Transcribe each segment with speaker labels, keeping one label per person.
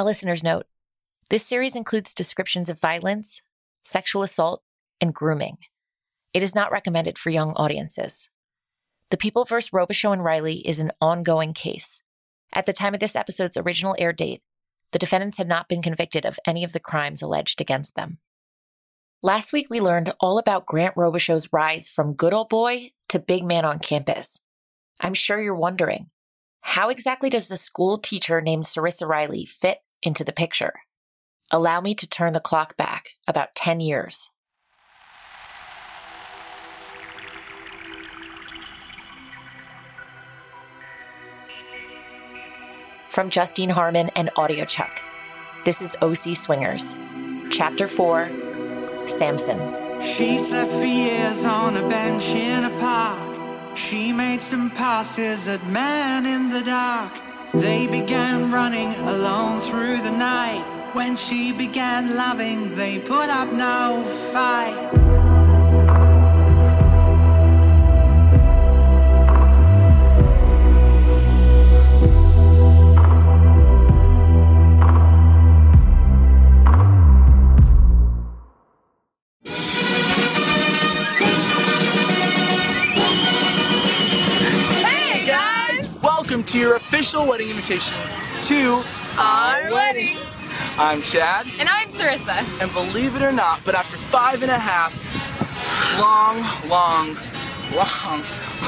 Speaker 1: A listener's note this series includes descriptions of violence, sexual assault, and grooming. It is not recommended for young audiences. The People vs. Robichaux and Riley is an ongoing case. At the time of this episode's original air date, the defendants had not been convicted of any of the crimes alleged against them. Last week, we learned all about Grant Robichaux's rise from good old boy to big man on campus. I'm sure you're wondering how exactly does a school teacher named Cerissa Riley fit into the picture? Allow me to turn the clock back about 10 years. From Justine Harmon and Audio Chuck. This is OC Swingers, Chapter 4 Samson.
Speaker 2: She slept for years on a bench in a park. She made some passes at men in the dark. They began running alone through the night. When she began loving, they put up no fight.
Speaker 3: Official wedding invitation to
Speaker 4: Our wedding.
Speaker 3: I'm Chad,
Speaker 4: And I'm Cerissa.
Speaker 3: and believe it or not, but after five and a half long, long, long,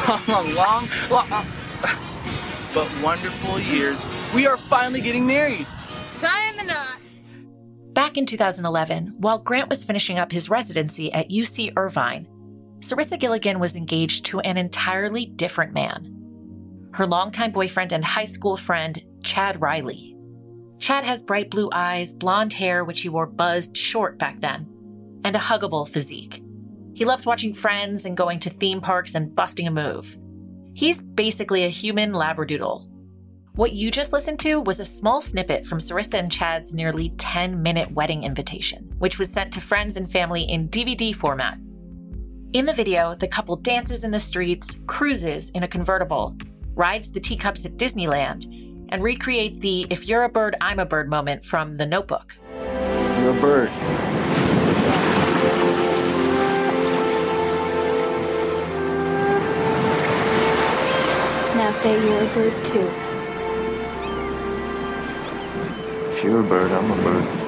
Speaker 3: long, long, long, long but wonderful years, we are finally getting married.
Speaker 4: Tying the knot.
Speaker 1: Back in 2011, while Grant was finishing up his residency at UC Irvine, Cerissa Gilligan was engaged to an entirely different man. Her longtime boyfriend and high school friend, Chad Riley. Chad has bright blue eyes, blonde hair, which he wore buzzed short back then, and a huggable physique. He loves watching friends and going to theme parks and busting a move. He's basically a human labradoodle. What you just listened to was a small snippet from Cerissa and Chad's nearly 10 minute wedding invitation, which was sent to friends and family in DVD format. In the video, the couple dances in the streets, cruises in a convertible, rides the teacups at Disneyland, and recreates the if you're a bird, I'm a bird moment from The Notebook.
Speaker 5: You're a bird.
Speaker 6: Now say you're a bird too.
Speaker 5: If you're a bird, I'm a bird.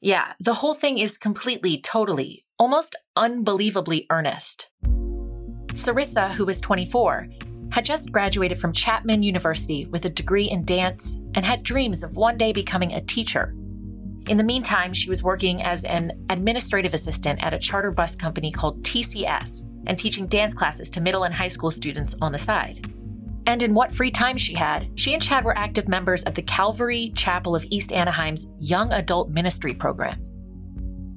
Speaker 1: Yeah, the whole thing is completely, totally, almost unbelievably earnest. Cerissa, who was 24, had just graduated from Chapman University with a degree in dance and had dreams of one day becoming a teacher. In the meantime, she was working as an administrative assistant at a charter bus company called TCS and teaching dance classes to middle and high school students on the side. And in what free time she had, she and Chad were active members of the Calvary Chapel of East Anaheim's Young Adult Ministry Program.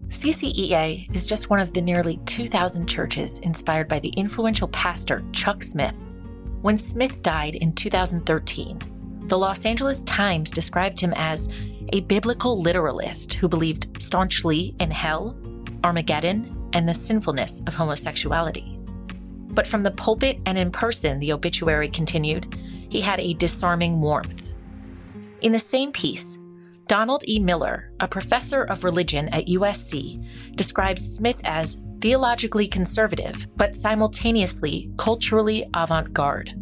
Speaker 1: CCEA is just one of the nearly 2,000 churches inspired by the influential pastor Chuck Smith. When Smith died in 2013, the Los Angeles Times described him as a biblical literalist who believed staunchly in hell, Armageddon, and the sinfulness of homosexuality. But from the pulpit and in person, the obituary continued, he had a disarming warmth. In the same piece, Donald E. Miller, a professor of religion at USC, describes Smith as theologically conservative, but simultaneously culturally avant garde.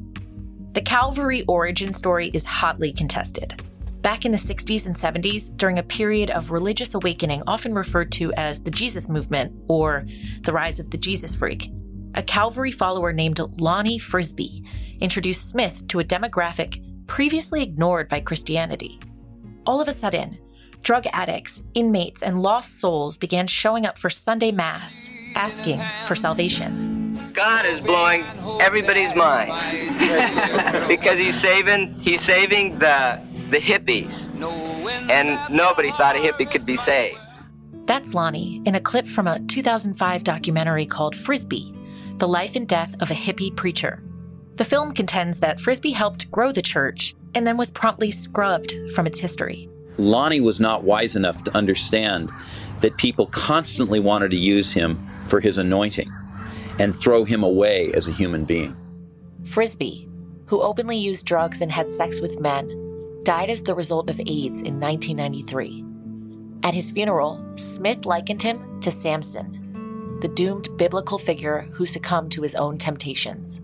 Speaker 1: The Calvary origin story is hotly contested. Back in the 60s and 70s, during a period of religious awakening often referred to as the Jesus movement or the rise of the Jesus freak, a Calvary follower named Lonnie Frisbee introduced Smith to a demographic previously ignored by Christianity. All of a sudden, drug addicts, inmates, and lost souls began showing up for Sunday Mass, asking for salvation.
Speaker 7: God is blowing everybody's mind because he's saving he's saving the the hippies, and nobody thought a hippie could be saved.
Speaker 1: That's Lonnie in a clip from a 2005 documentary called Frisbee The Life and Death of a Hippie Preacher. The film contends that Frisbee helped grow the church and then was promptly scrubbed from its history.
Speaker 8: Lonnie was not wise enough to understand that people constantly wanted to use him for his anointing and throw him away as a human being.
Speaker 1: Frisbee, who openly used drugs and had sex with men, died as the result of AIDS in 1993. At his funeral, Smith likened him to Samson, the doomed biblical figure who succumbed to his own temptations.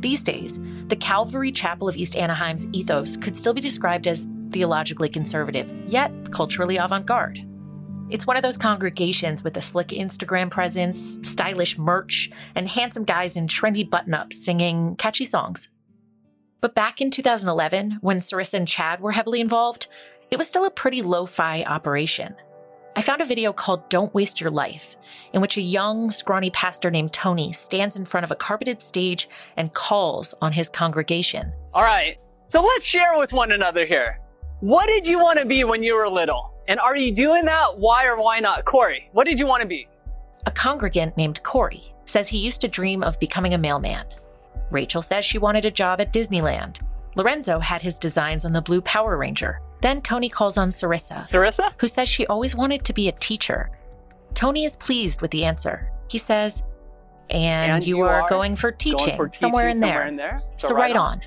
Speaker 1: These days, the Calvary Chapel of East Anaheim's ethos could still be described as theologically conservative, yet culturally avant garde. It's one of those congregations with a slick Instagram presence, stylish merch, and handsome guys in trendy button ups singing catchy songs. But back in 2011, when Cerissa and Chad were heavily involved, it was still a pretty lo fi operation. I found a video called Don't Waste Your Life, in which a young, scrawny pastor named Tony stands in front of a carpeted stage and calls on his congregation.
Speaker 9: All right, so let's share with one another here. What did you want to be when you were little? And are you doing that? Why or why not? Corey, what did you want to be?
Speaker 1: A congregant named Corey says he used to dream of becoming a mailman. Rachel says she wanted a job at Disneyland. Lorenzo had his designs on the blue Power Ranger. Then Tony calls on Cerissa.
Speaker 9: Cerissa?
Speaker 1: Who says she always wanted to be a teacher. Tony is pleased with the answer. He says, And,
Speaker 9: And
Speaker 1: you,
Speaker 9: you
Speaker 1: are, going for teaching,
Speaker 9: Going for
Speaker 1: somewhere,
Speaker 9: teaching
Speaker 1: in,
Speaker 9: somewhere in there.
Speaker 1: So, right on.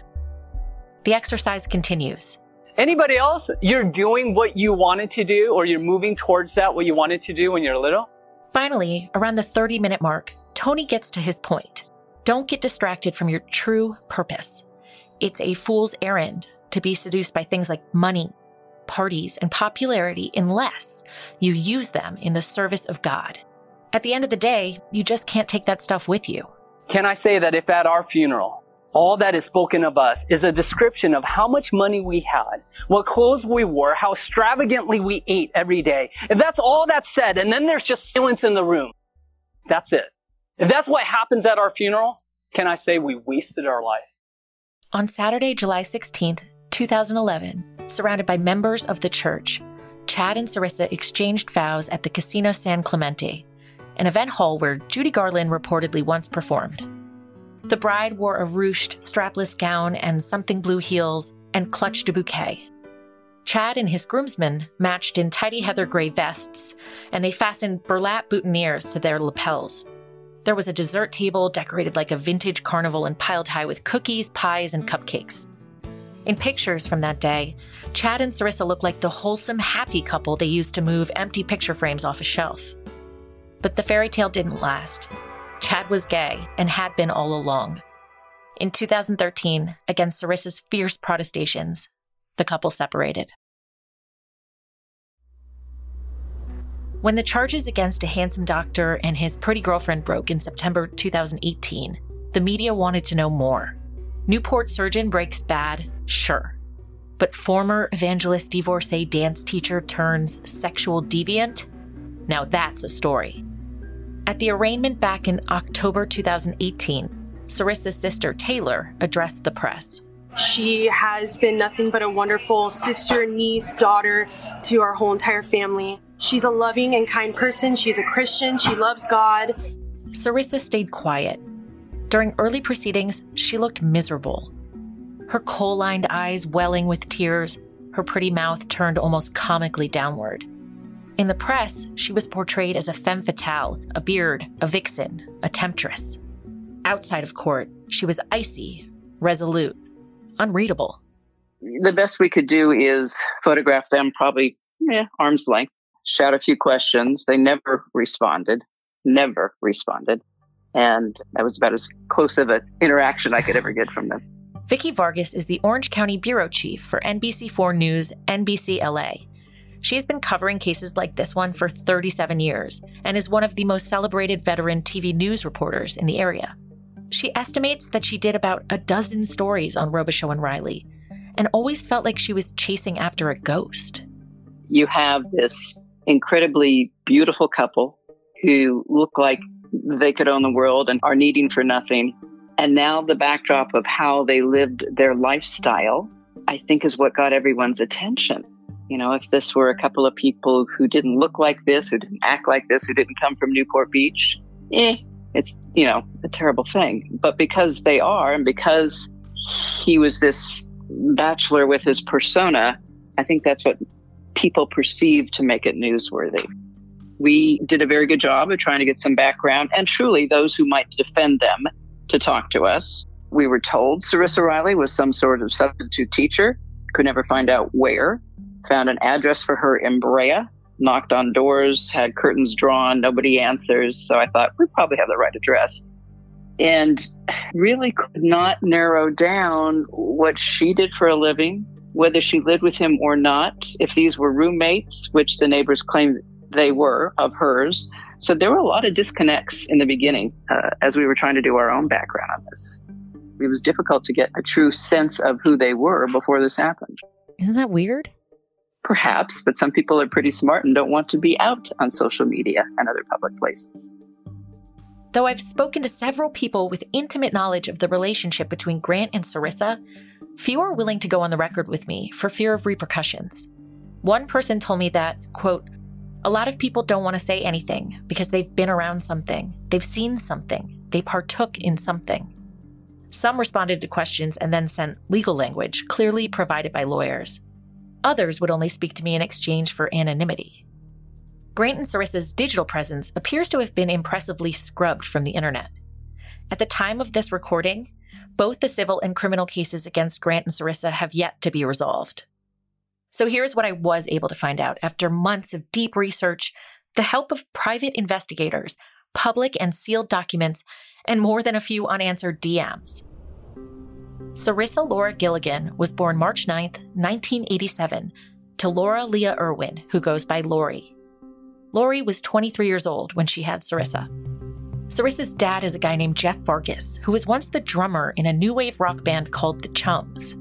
Speaker 1: The exercise continues.
Speaker 9: Anybody else? You're doing what you wanted to do or you're moving towards that, what you wanted to do when you're little?
Speaker 1: Finally, around the 30 minute mark, Tony gets to his point. Don't get distracted from your true purpose. It's a fool's errand to be seduced by things like money, parties, and popularity unless you use them in the service of God. At the end of the day, you just can't take that stuff with you.
Speaker 9: Can I say that if at our funeral, all that is spoken of us is a description of how much money we had, what clothes we wore, how extravagantly we ate every day. If that's all that's said, and then there's just silence in the room, that's it. If that's what happens at our funerals, can I say we wasted our life?
Speaker 1: On Saturday, July 16th, 2011, surrounded by members of the church, Chad and Cerissa exchanged vows at the Casino San Clemente, an event hall where Judy Garland reportedly once performed. The bride wore a ruched, strapless gown and something blue heels and clutched a bouquet. Chad and his groomsmen matched in tidy heather gray vests, and they fastened burlap boutonnieres to their lapels. There was a dessert table decorated like a vintage carnival and piled high with cookies, pies, and cupcakes. In pictures from that day, Chad and Cerissa looked like the wholesome, happy couple they used to move empty picture frames off a shelf. But the fairy tale didn't last. Chad was gay and had been all along. In 2013, against Cerissa's fierce protestations, the couple separated. When the charges against a handsome doctor and his pretty girlfriend broke in September 2018, the media wanted to know more. Newport surgeon breaks bad, sure. But former evangelist divorcee dance teacher turns sexual deviant? Now that's a story. At the arraignment back in October 2018, Cerissa's sister Taylor addressed the press.
Speaker 10: She has been nothing but a wonderful sister, niece, daughter to our whole entire family. She's a loving and kind person. She's a Christian. She loves God.
Speaker 1: Cerissa stayed quiet. During early proceedings, she looked miserable. Her kohl lined eyes welling with tears, her pretty mouth turned almost comically downward. In the press, she was portrayed as a femme fatale, a beard, a vixen, a temptress. Outside of court, she was icy, resolute, unreadable.
Speaker 11: The best we could do is photograph them probably arm's length, shout a few questions. They never responded, never responded. And that was about as close of an interaction I could ever get from them.
Speaker 1: Vicki Vargas is the Orange County Bureau Chief for NBC4 News, NBC LA. She has been covering cases like this one for 37 years and is one of the most celebrated veteran TV news reporters in the area. She estimates that she did about a dozen stories on Robichaux and Riley and always felt like she was chasing after a ghost.
Speaker 11: You have this incredibly beautiful couple who look like they could own the world and are needing for nothing. And now the backdrop of how they lived their lifestyle, I think, is what got everyone's attention. You know, if this were a couple of people who didn't look like this, who didn't act like this, who didn't come from Newport Beach, eh, it's, you know, a terrible thing. But because they are, and because he was this bachelor with his persona, I think that's what people perceive to make it newsworthy. We did a very good job of trying to get some background and truly those who might defend them to talk to us. We were told Cerissa Riley was some sort of substitute teacher could never find out where. Found an address for her in Brea, knocked on doors, had curtains drawn, nobody answers. So I thought we probably have the right address. And really could not narrow down what she did for a living, whether she lived with him or not, if these were roommates, which the neighbors claimed they were of hers. So there were a lot of disconnects in the beginning uh, as we were trying to do our own background on this. It was difficult to get a true sense of who they were before this happened.
Speaker 1: Isn't that weird?
Speaker 11: Perhaps, but some people are pretty smart and don't want to be out on social media and other public places.
Speaker 1: Though I've spoken to several people with intimate knowledge of the relationship between Grant and Cerissa, few are willing to go on the record with me for fear of repercussions. One person told me that, quote, a lot of people don't want to say anything because they've been around something, they've seen something, they partook in something. Some responded to questions and then sent legal language, clearly provided by lawyers. Others would only speak to me in exchange for anonymity. Grant and Cerissa's digital presence appears to have been impressively scrubbed from the internet. At the time of this recording, both the civil and criminal cases against Grant and Cerissa have yet to be resolved. So here's what I was able to find out after months of deep research, the help of private investigators, public and sealed documents, and more than a few unanswered DMs. Cerissa Laura Gilligan was born March 9, 1987, to Laura Leah Irwin, who goes by Lori. Lori was 23 years old when she had Cerissa. Cerissa's dad is a guy named Jeff Vargas, who was once the drummer in a new wave rock band called The Chums.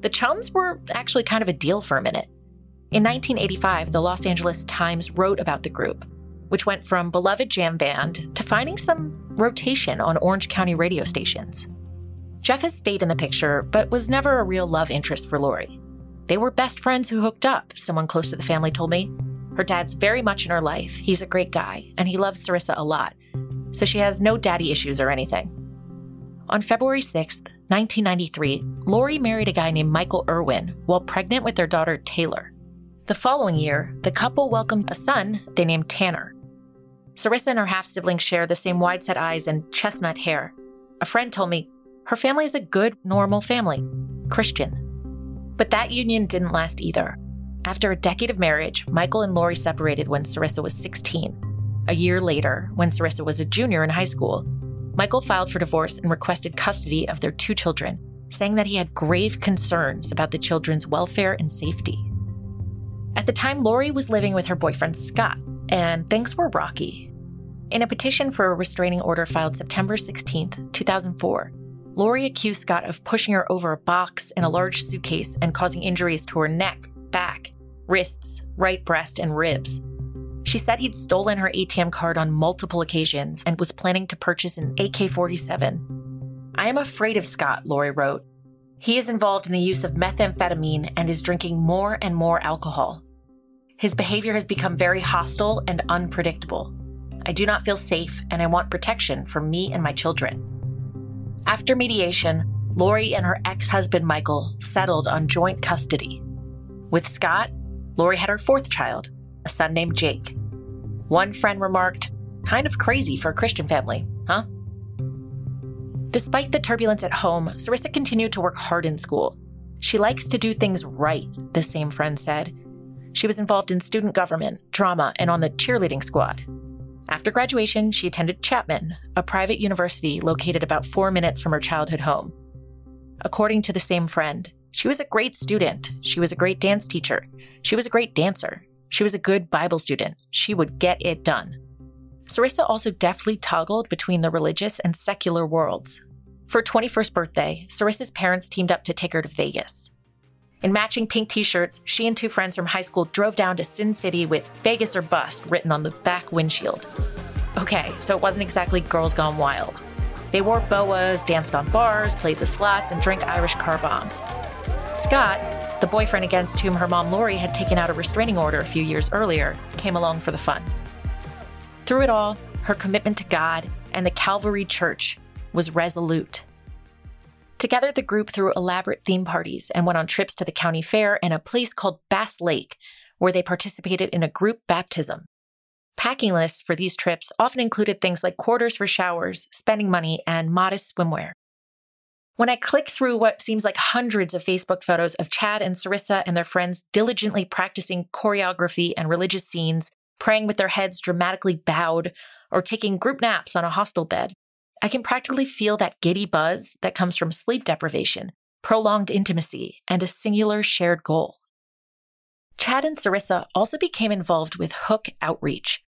Speaker 1: The Chums were actually kind of a deal for a minute. In 1985, the Los Angeles Times wrote about the group, which went from beloved jam band to finding some rotation on Orange County radio stations. Jeff has stayed in the picture, but was never a real love interest for Lori. They were best friends who hooked up, someone close to the family told me. Her dad's very much in her life. He's a great guy, and he loves Cerissa a lot, so she has no daddy issues or anything. On February 6th, 1993, Lori married a guy named Michael Irwin while pregnant with their daughter Taylor. The following year, the couple welcomed a son they named Tanner. Cerissa and her half siblings share the same wide set eyes and chestnut hair. A friend told me her family is a good, normal family, Christian. But that union didn't last either. After a decade of marriage, Michael and Lori separated when Cerissa was 16. A year later, when Cerissa was a junior in high school, Michael filed for divorce and requested custody of their two children, saying that he had grave concerns about the children's welfare and safety. At the time, Lori was living with her boyfriend Scott, and things were rocky. In a petition for a restraining order filed September 16, 2004, Lori accused Scott of pushing her over a box and a large suitcase and causing injuries to her neck, back, wrists, right breast, and ribs. She said he'd stolen her ATM card on multiple occasions and was planning to purchase an AK 47. I am afraid of Scott, Lori wrote. He is involved in the use of methamphetamine and is drinking more and more alcohol. His behavior has become very hostile and unpredictable. I do not feel safe and I want protection for me and my children. After mediation, Lori and her ex husband Michael settled on joint custody. With Scott, Lori had her fourth child, a son named Jake. One friend remarked, kind of crazy for a Christian family, huh? Despite the turbulence at home, Cerissa continued to work hard in school. She likes to do things right, the same friend said. She was involved in student government, drama, and on the cheerleading squad. After graduation, she attended Chapman, a private university located about four minutes from her childhood home. According to the same friend, she was a great student. She was a great dance teacher. She was a great dancer. She was a good Bible student. She would get it done. Cerissa also deftly toggled between the religious and secular worlds. For her 21st birthday, Cerissa's parents teamed up to take her to Vegas. In matching pink t shirts, she and two friends from high school drove down to Sin City with Vegas or Bust written on the back windshield. Okay, so it wasn't exactly Girls Gone Wild. They wore boas, danced on bars, played the slots, and drank Irish car bombs. Scott, the boyfriend against whom her mom Lori had taken out a restraining order a few years earlier, came along for the fun. Through it all, her commitment to God and the Calvary Church was resolute. Together, the group threw elaborate theme parties and went on trips to the county fair and a place called Bass Lake, where they participated in a group baptism. Packing lists for these trips often included things like quarters for showers, spending money, and modest swimwear. When I click through what seems like hundreds of Facebook photos of Chad and Cerissa and their friends diligently practicing choreography and religious scenes, praying with their heads dramatically bowed, or taking group naps on a hostel bed, I can practically feel that giddy buzz that comes from sleep deprivation, prolonged intimacy, and a singular shared goal. Chad and Cerissa also became involved with Hook Outreach,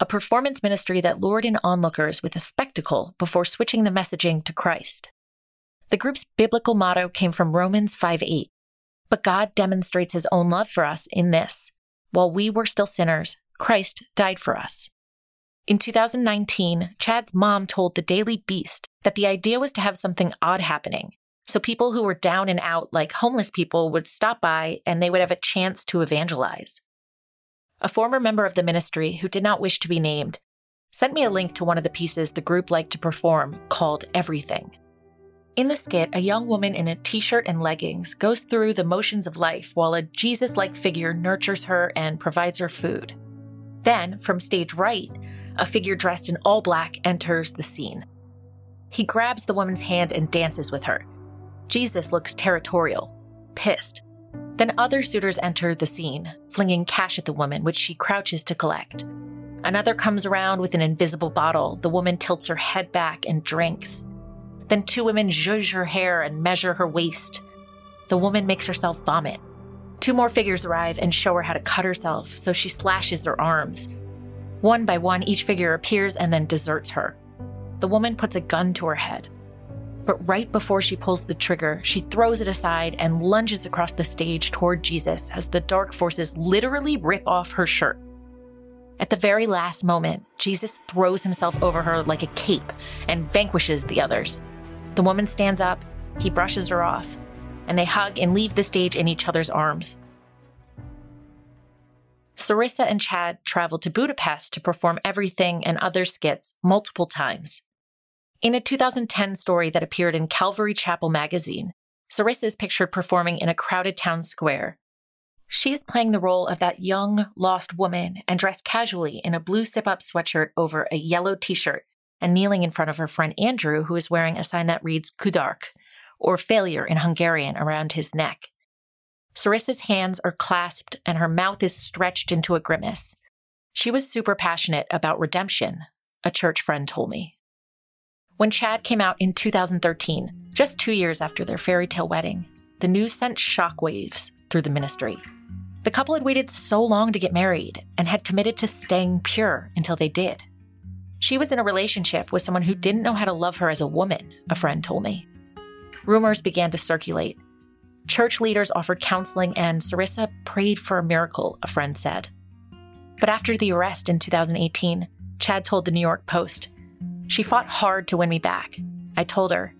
Speaker 1: a performance ministry that lured in onlookers with a spectacle before switching the messaging to Christ. The group's biblical motto came from Romans 5 8. But God demonstrates his own love for us in this while we were still sinners, Christ died for us. In 2019, Chad's mom told the Daily Beast that the idea was to have something odd happening. So people who were down and out, like homeless people, would stop by and they would have a chance to evangelize. A former member of the ministry who did not wish to be named sent me a link to one of the pieces the group liked to perform called Everything. In the skit, a young woman in a t shirt and leggings goes through the motions of life while a Jesus like figure nurtures her and provides her food. Then, from stage right, a figure dressed in all black enters the scene. He grabs the woman's hand and dances with her. Jesus looks territorial, pissed. Then other suitors enter the scene, flinging cash at the woman, which she crouches to collect. Another comes around with an invisible bottle. The woman tilts her head back and drinks. Then two women zhuzh her hair and measure her waist. The woman makes herself vomit. Two more figures arrive and show her how to cut herself, so she slashes her arms. One by one, each figure appears and then deserts her. The woman puts a gun to her head. But right before she pulls the trigger, she throws it aside and lunges across the stage toward Jesus as the dark forces literally rip off her shirt. At the very last moment, Jesus throws himself over her like a cape and vanquishes the others. The woman stands up, he brushes her off, and they hug and leave the stage in each other's arms. Cerissa and Chad traveled to Budapest to perform everything and other skits multiple times. In a 2010 story that appeared in Calvary Chapel magazine, Cerissa is pictured performing in a crowded town square. She is playing the role of that young, lost woman and dressed casually in a blue zip up sweatshirt over a yellow t shirt and kneeling in front of her friend Andrew, who is wearing a sign that reads Kudarc, or failure in Hungarian, around his neck. Cerissa's hands are clasped and her mouth is stretched into a grimace. She was super passionate about redemption, a church friend told me. When Chad came out in 2013, just two years after their fairy tale wedding, the news sent shockwaves through the ministry. The couple had waited so long to get married and had committed to staying pure until they did. She was in a relationship with someone who didn't know how to love her as a woman, a friend told me. Rumors began to circulate. Church leaders offered counseling, and Cerissa prayed for a miracle, a friend said. But after the arrest in 2018, Chad told the New York Post, She fought hard to win me back. I told her,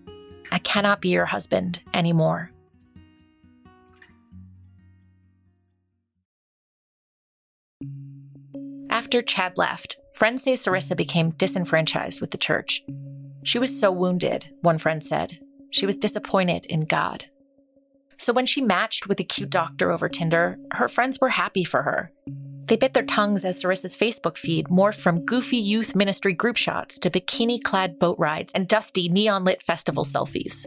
Speaker 1: I cannot be your husband anymore. After Chad left, friends say Cerissa became disenfranchised with the church. She was so wounded, one friend said. She was disappointed in God. So when she matched with a cute doctor over Tinder, her friends were happy for her. They bit their tongues as Cerissa's Facebook feed morphed from goofy youth ministry group shots to bikini clad boat rides and dusty neon lit festival selfies.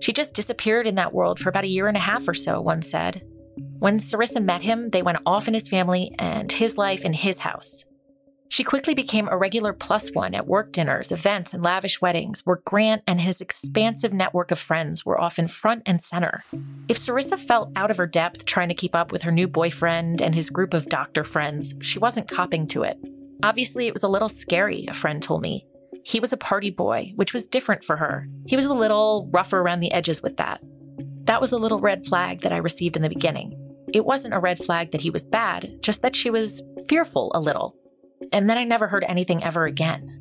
Speaker 1: She just disappeared in that world for about a year and a half or so, one said. When Cerissa met him, they went off in his family and his life in his house. She quickly became a regular plus one at work dinners, events, and lavish weddings, where Grant and his expansive network of friends were often front and center. If Cerissa felt out of her depth trying to keep up with her new boyfriend and his group of doctor friends, she wasn't copping to it. Obviously, it was a little scary, a friend told me. He was a party boy, which was different for her. He was a little rougher around the edges with that. That was a little red flag that I received in the beginning. It wasn't a red flag that he was bad, just that she was fearful a little. And then I never heard anything ever again.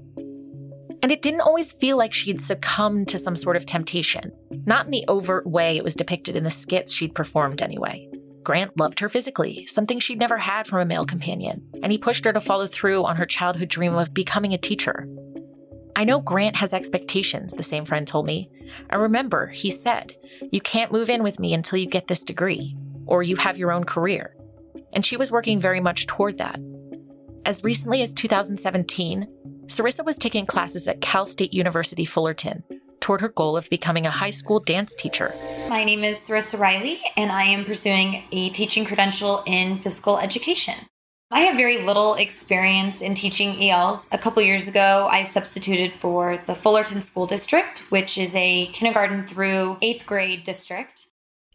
Speaker 1: And it didn't always feel like she'd succumbed to some sort of temptation, not in the overt way it was depicted in the skits she'd performed anyway. Grant loved her physically, something she'd never had from a male companion, and he pushed her to follow through on her childhood dream of becoming a teacher. I know Grant has expectations, the same friend told me. I remember he said, You can't move in with me until you get this degree, or you have your own career. And she was working very much toward that. As recently as 2017, Cerissa was taking classes at Cal State University Fullerton, toward her goal of becoming a high school dance teacher.
Speaker 12: My name is Cerissa Riley, and I am pursuing a teaching credential in physical education. I have very little experience in teaching ELs. A couple years ago, I substituted for the Fullerton School District, which is a kindergarten through eighth grade district.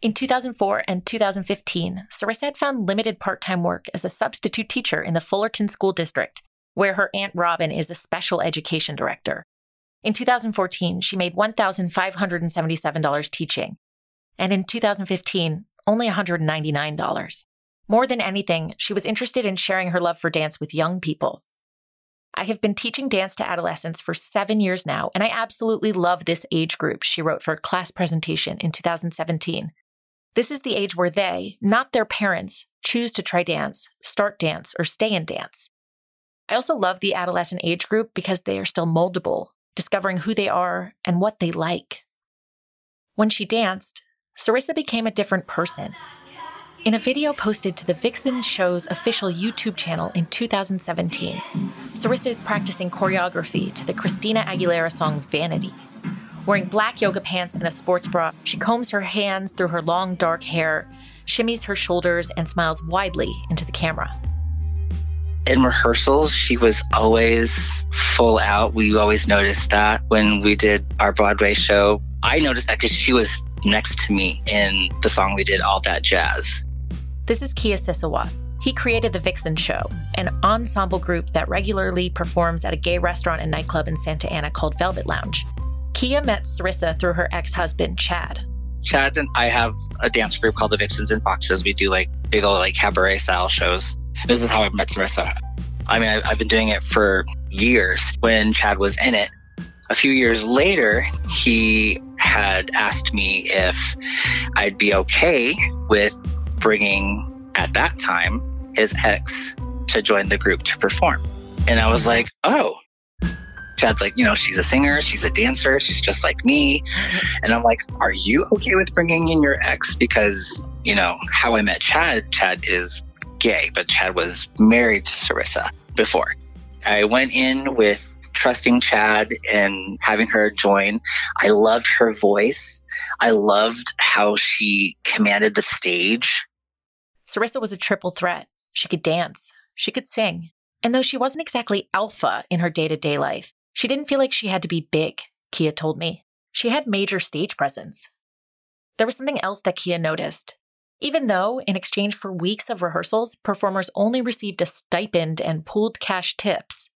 Speaker 1: In 2004 and 2015, Cerissa had found limited part time work as a substitute teacher in the Fullerton School District, where her Aunt Robin is a special education director. In 2014, she made $1,577 teaching, and in 2015, only $199. More than anything, she was interested in sharing her love for dance with young people. I have been teaching dance to adolescents for seven years now, and I absolutely love this age group, she wrote for a class presentation in 2017. This is the age where they, not their parents, choose to try dance, start dance, or stay in dance. I also love the adolescent age group because they are still moldable, discovering who they are and what they like. When she danced, Cerissa became a different person. In a video posted to the Vixen Show's official YouTube channel in 2017, Cerissa is practicing choreography to the Christina Aguilera song Vanity. Wearing black yoga pants and a sports bra, she combs her hands through her long dark hair, shimmies her shoulders, and smiles widely into the camera.
Speaker 13: In rehearsals, she was always full out. We always noticed that when we did our Broadway show. I noticed that because she was next to me in the song we did, All That Jazz.
Speaker 1: This is Kia Sisawath. He created the Vixen Show, an ensemble group that regularly performs at a gay restaurant and nightclub in Santa Ana called Velvet Lounge. Kia met Cerissa through her ex husband, Chad.
Speaker 13: Chad and I have a dance group called the Vixens and Foxes. We do like big old like cabaret style shows. This is how I met Cerissa. I mean, I, I've been doing it for years when Chad was in it. A few years later, he had asked me if I'd be okay with bringing, at that time, his ex to join the group to perform. And I was like, oh. Chad's like, you know, she's a singer, she's a dancer, she's just like me. And I'm like, are you okay with bringing in your ex? Because, you know, how I met Chad, Chad is gay, but Chad was married to Cerissa before. I went in with trusting Chad and having her join. I loved her voice. I loved how she commanded the stage.
Speaker 1: Cerissa was a triple threat. She could dance, she could sing. And though she wasn't exactly alpha in her day to day life, she didn't feel like she had to be big, Kia told me. She had major stage presence. There was something else that Kia noticed. Even though, in exchange for weeks of rehearsals, performers only received a stipend and pooled cash tips,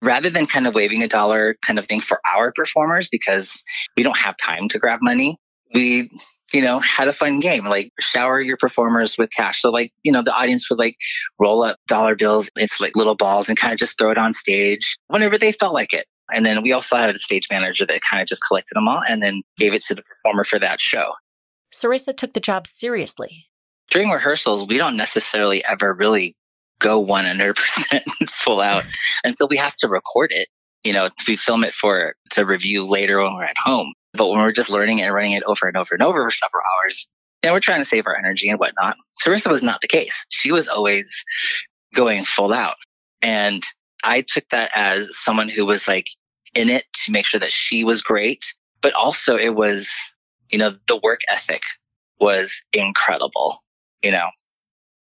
Speaker 13: rather than kind of waving a dollar kind of thing for our performers because we don't have time to grab money, we you know, had a fun game, like shower your performers with cash. So like, you know, the audience would like roll up dollar bills into like little balls and kind of just throw it on stage whenever they felt like it. And then we also had a stage manager that kind of just collected them all and then gave it to the performer for that show.
Speaker 1: Cerissa took the job seriously.
Speaker 13: During rehearsals, we don't necessarily ever really go 100% full out until we have to record it. You know, we film it for to review later when we're at home. But when we're just learning it and running it over and over and over for several hours, you know, we're trying to save our energy and whatnot. Cerissa was not the case. She was always going full out. And I took that as someone who was like in it to make sure that she was great, but also it was, you know, the work ethic was incredible, you know.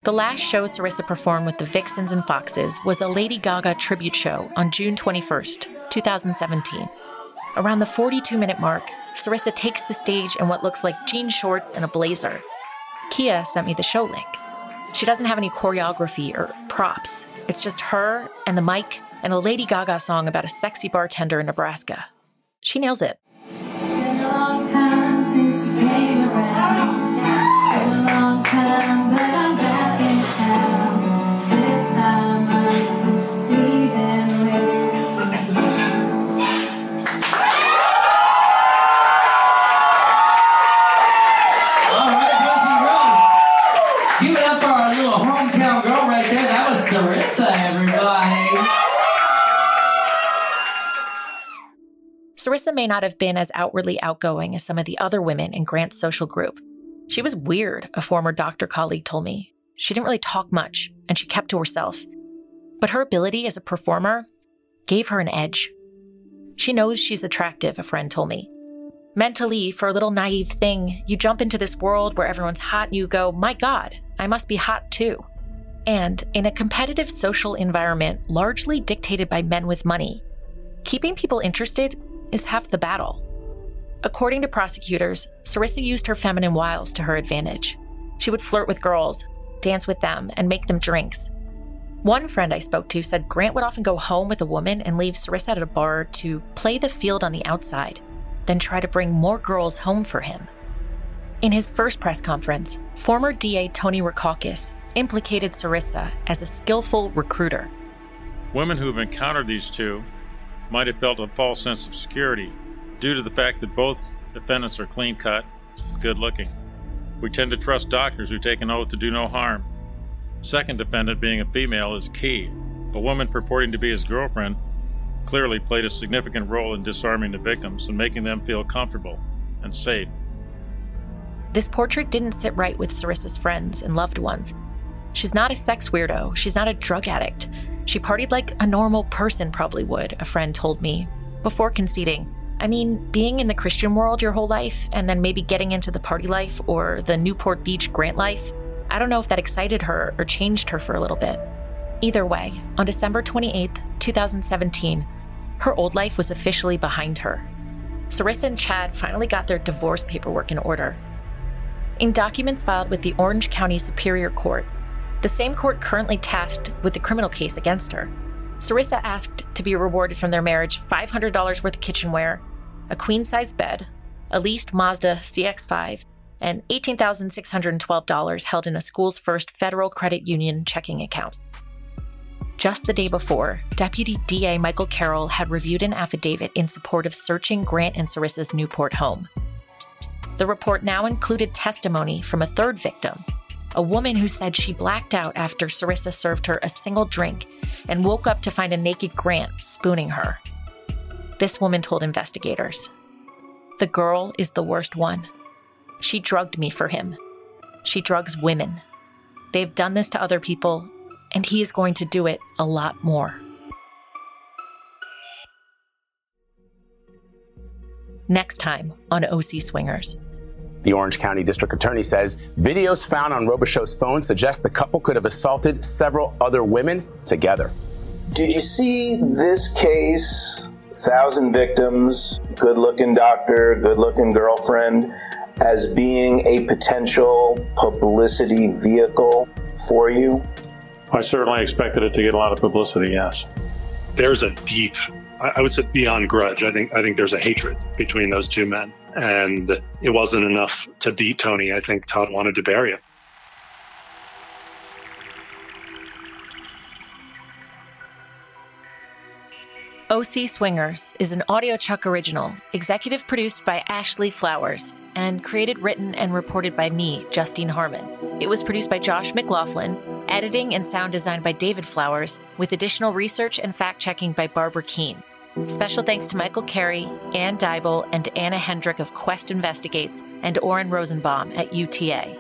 Speaker 1: The last show Cerissa performed with the Vixens and Foxes was a Lady Gaga tribute show on June 21st, 2017. Around the 42 minute mark, Cerissa takes the stage in what looks like jean shorts and a blazer. Kia sent me the show link. She doesn't have any choreography or props. It's just her and the mic and a Lady Gaga song about a sexy bartender in Nebraska. She nails it. Cerissa may not have been as outwardly outgoing as some of the other women in Grant's social group. She was weird, a former doctor colleague told me. She didn't really talk much, and she kept to herself. But her ability as a performer gave her an edge. She knows she's attractive, a friend told me. Mentally, for a little naive thing, you jump into this world where everyone's hot and you go, my God, I must be hot too. And in a competitive social environment largely dictated by men with money, keeping people interested is half the battle. According to prosecutors, Cerissa used her feminine wiles to her advantage. She would flirt with girls, dance with them, and make them drinks. One friend I spoke to said Grant would often go home with a woman and leave Cerissa at a bar to play the field on the outside, then try to bring more girls home for him. In his first press conference, former DA Tony Rackauckas implicated Cerissa as a skillful recruiter.
Speaker 14: Women who've encountered these two might have felt a false sense of security due to the fact that both defendants are clean cut, good looking. We tend to trust doctors who take an oath to do no harm. Second defendant, being a female, is key. A woman purporting to be his girlfriend clearly played a significant role in disarming the victims and making them feel comfortable and safe.
Speaker 1: This portrait didn't sit right with Cerissa's friends and loved ones. She's not a sex weirdo, she's not a drug addict. She partied like a normal person probably would, a friend told me, before conceding. I mean, being in the Christian world your whole life and then maybe getting into the party life or the Newport Beach Grant life, I don't know if that excited her or changed her for a little bit. Either way, on December 28, 2017, her old life was officially behind her. Cerissa and Chad finally got their divorce paperwork in order. In documents filed with the Orange County Superior Court, the same court currently tasked with the criminal case against her, Cerissa asked to be rewarded from their marriage $500 worth of kitchenware, a queen size bed, a leased Mazda CX 5, and $18,612 held in a SchoolsFirst federal credit union checking account. Just the day before, Deputy DA Michael Carroll had reviewed an affidavit in support of searching Grant and Cerissa's Newport home. The report now included testimony from a third victim, a woman who said she blacked out after Cerissa served her a single drink and woke up to find a naked Grant spooning her. This woman told investigators The girl is the worst one. She drugged me for him. She drugs women. They've done this to other people, and he is going to do it a lot more. Next time on OC Swingers.
Speaker 15: The Orange County District Attorney says videos found on Robichaux's phone suggest the couple could have assaulted several other women together.
Speaker 16: Did you see this case? Thousand victims, good looking doctor, good looking girlfriend as being a potential publicity vehicle for you?
Speaker 14: I certainly expected it to get a lot of publicity, yes.
Speaker 17: There's a deep, I would say beyond grudge. I think I think there's a hatred between those two men. And it wasn't enough to beat Tony. I think Todd wanted to bury him.
Speaker 1: OC Swingers is an audiochuck original, executive produced by Ashley Flowers, and created, written, and reported by me, Justine Harmon. It was produced by Josh McLaughlin, editing and sound design by David Flowers, with additional research and fact checking by Barbara Keene. Special thanks to Michael Carey, Ann Dybel, and Anna Hendrick of Quest Investigates, and Oren Rosenbaum at UTA.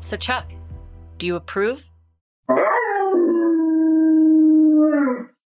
Speaker 1: So, Chuck, do you approve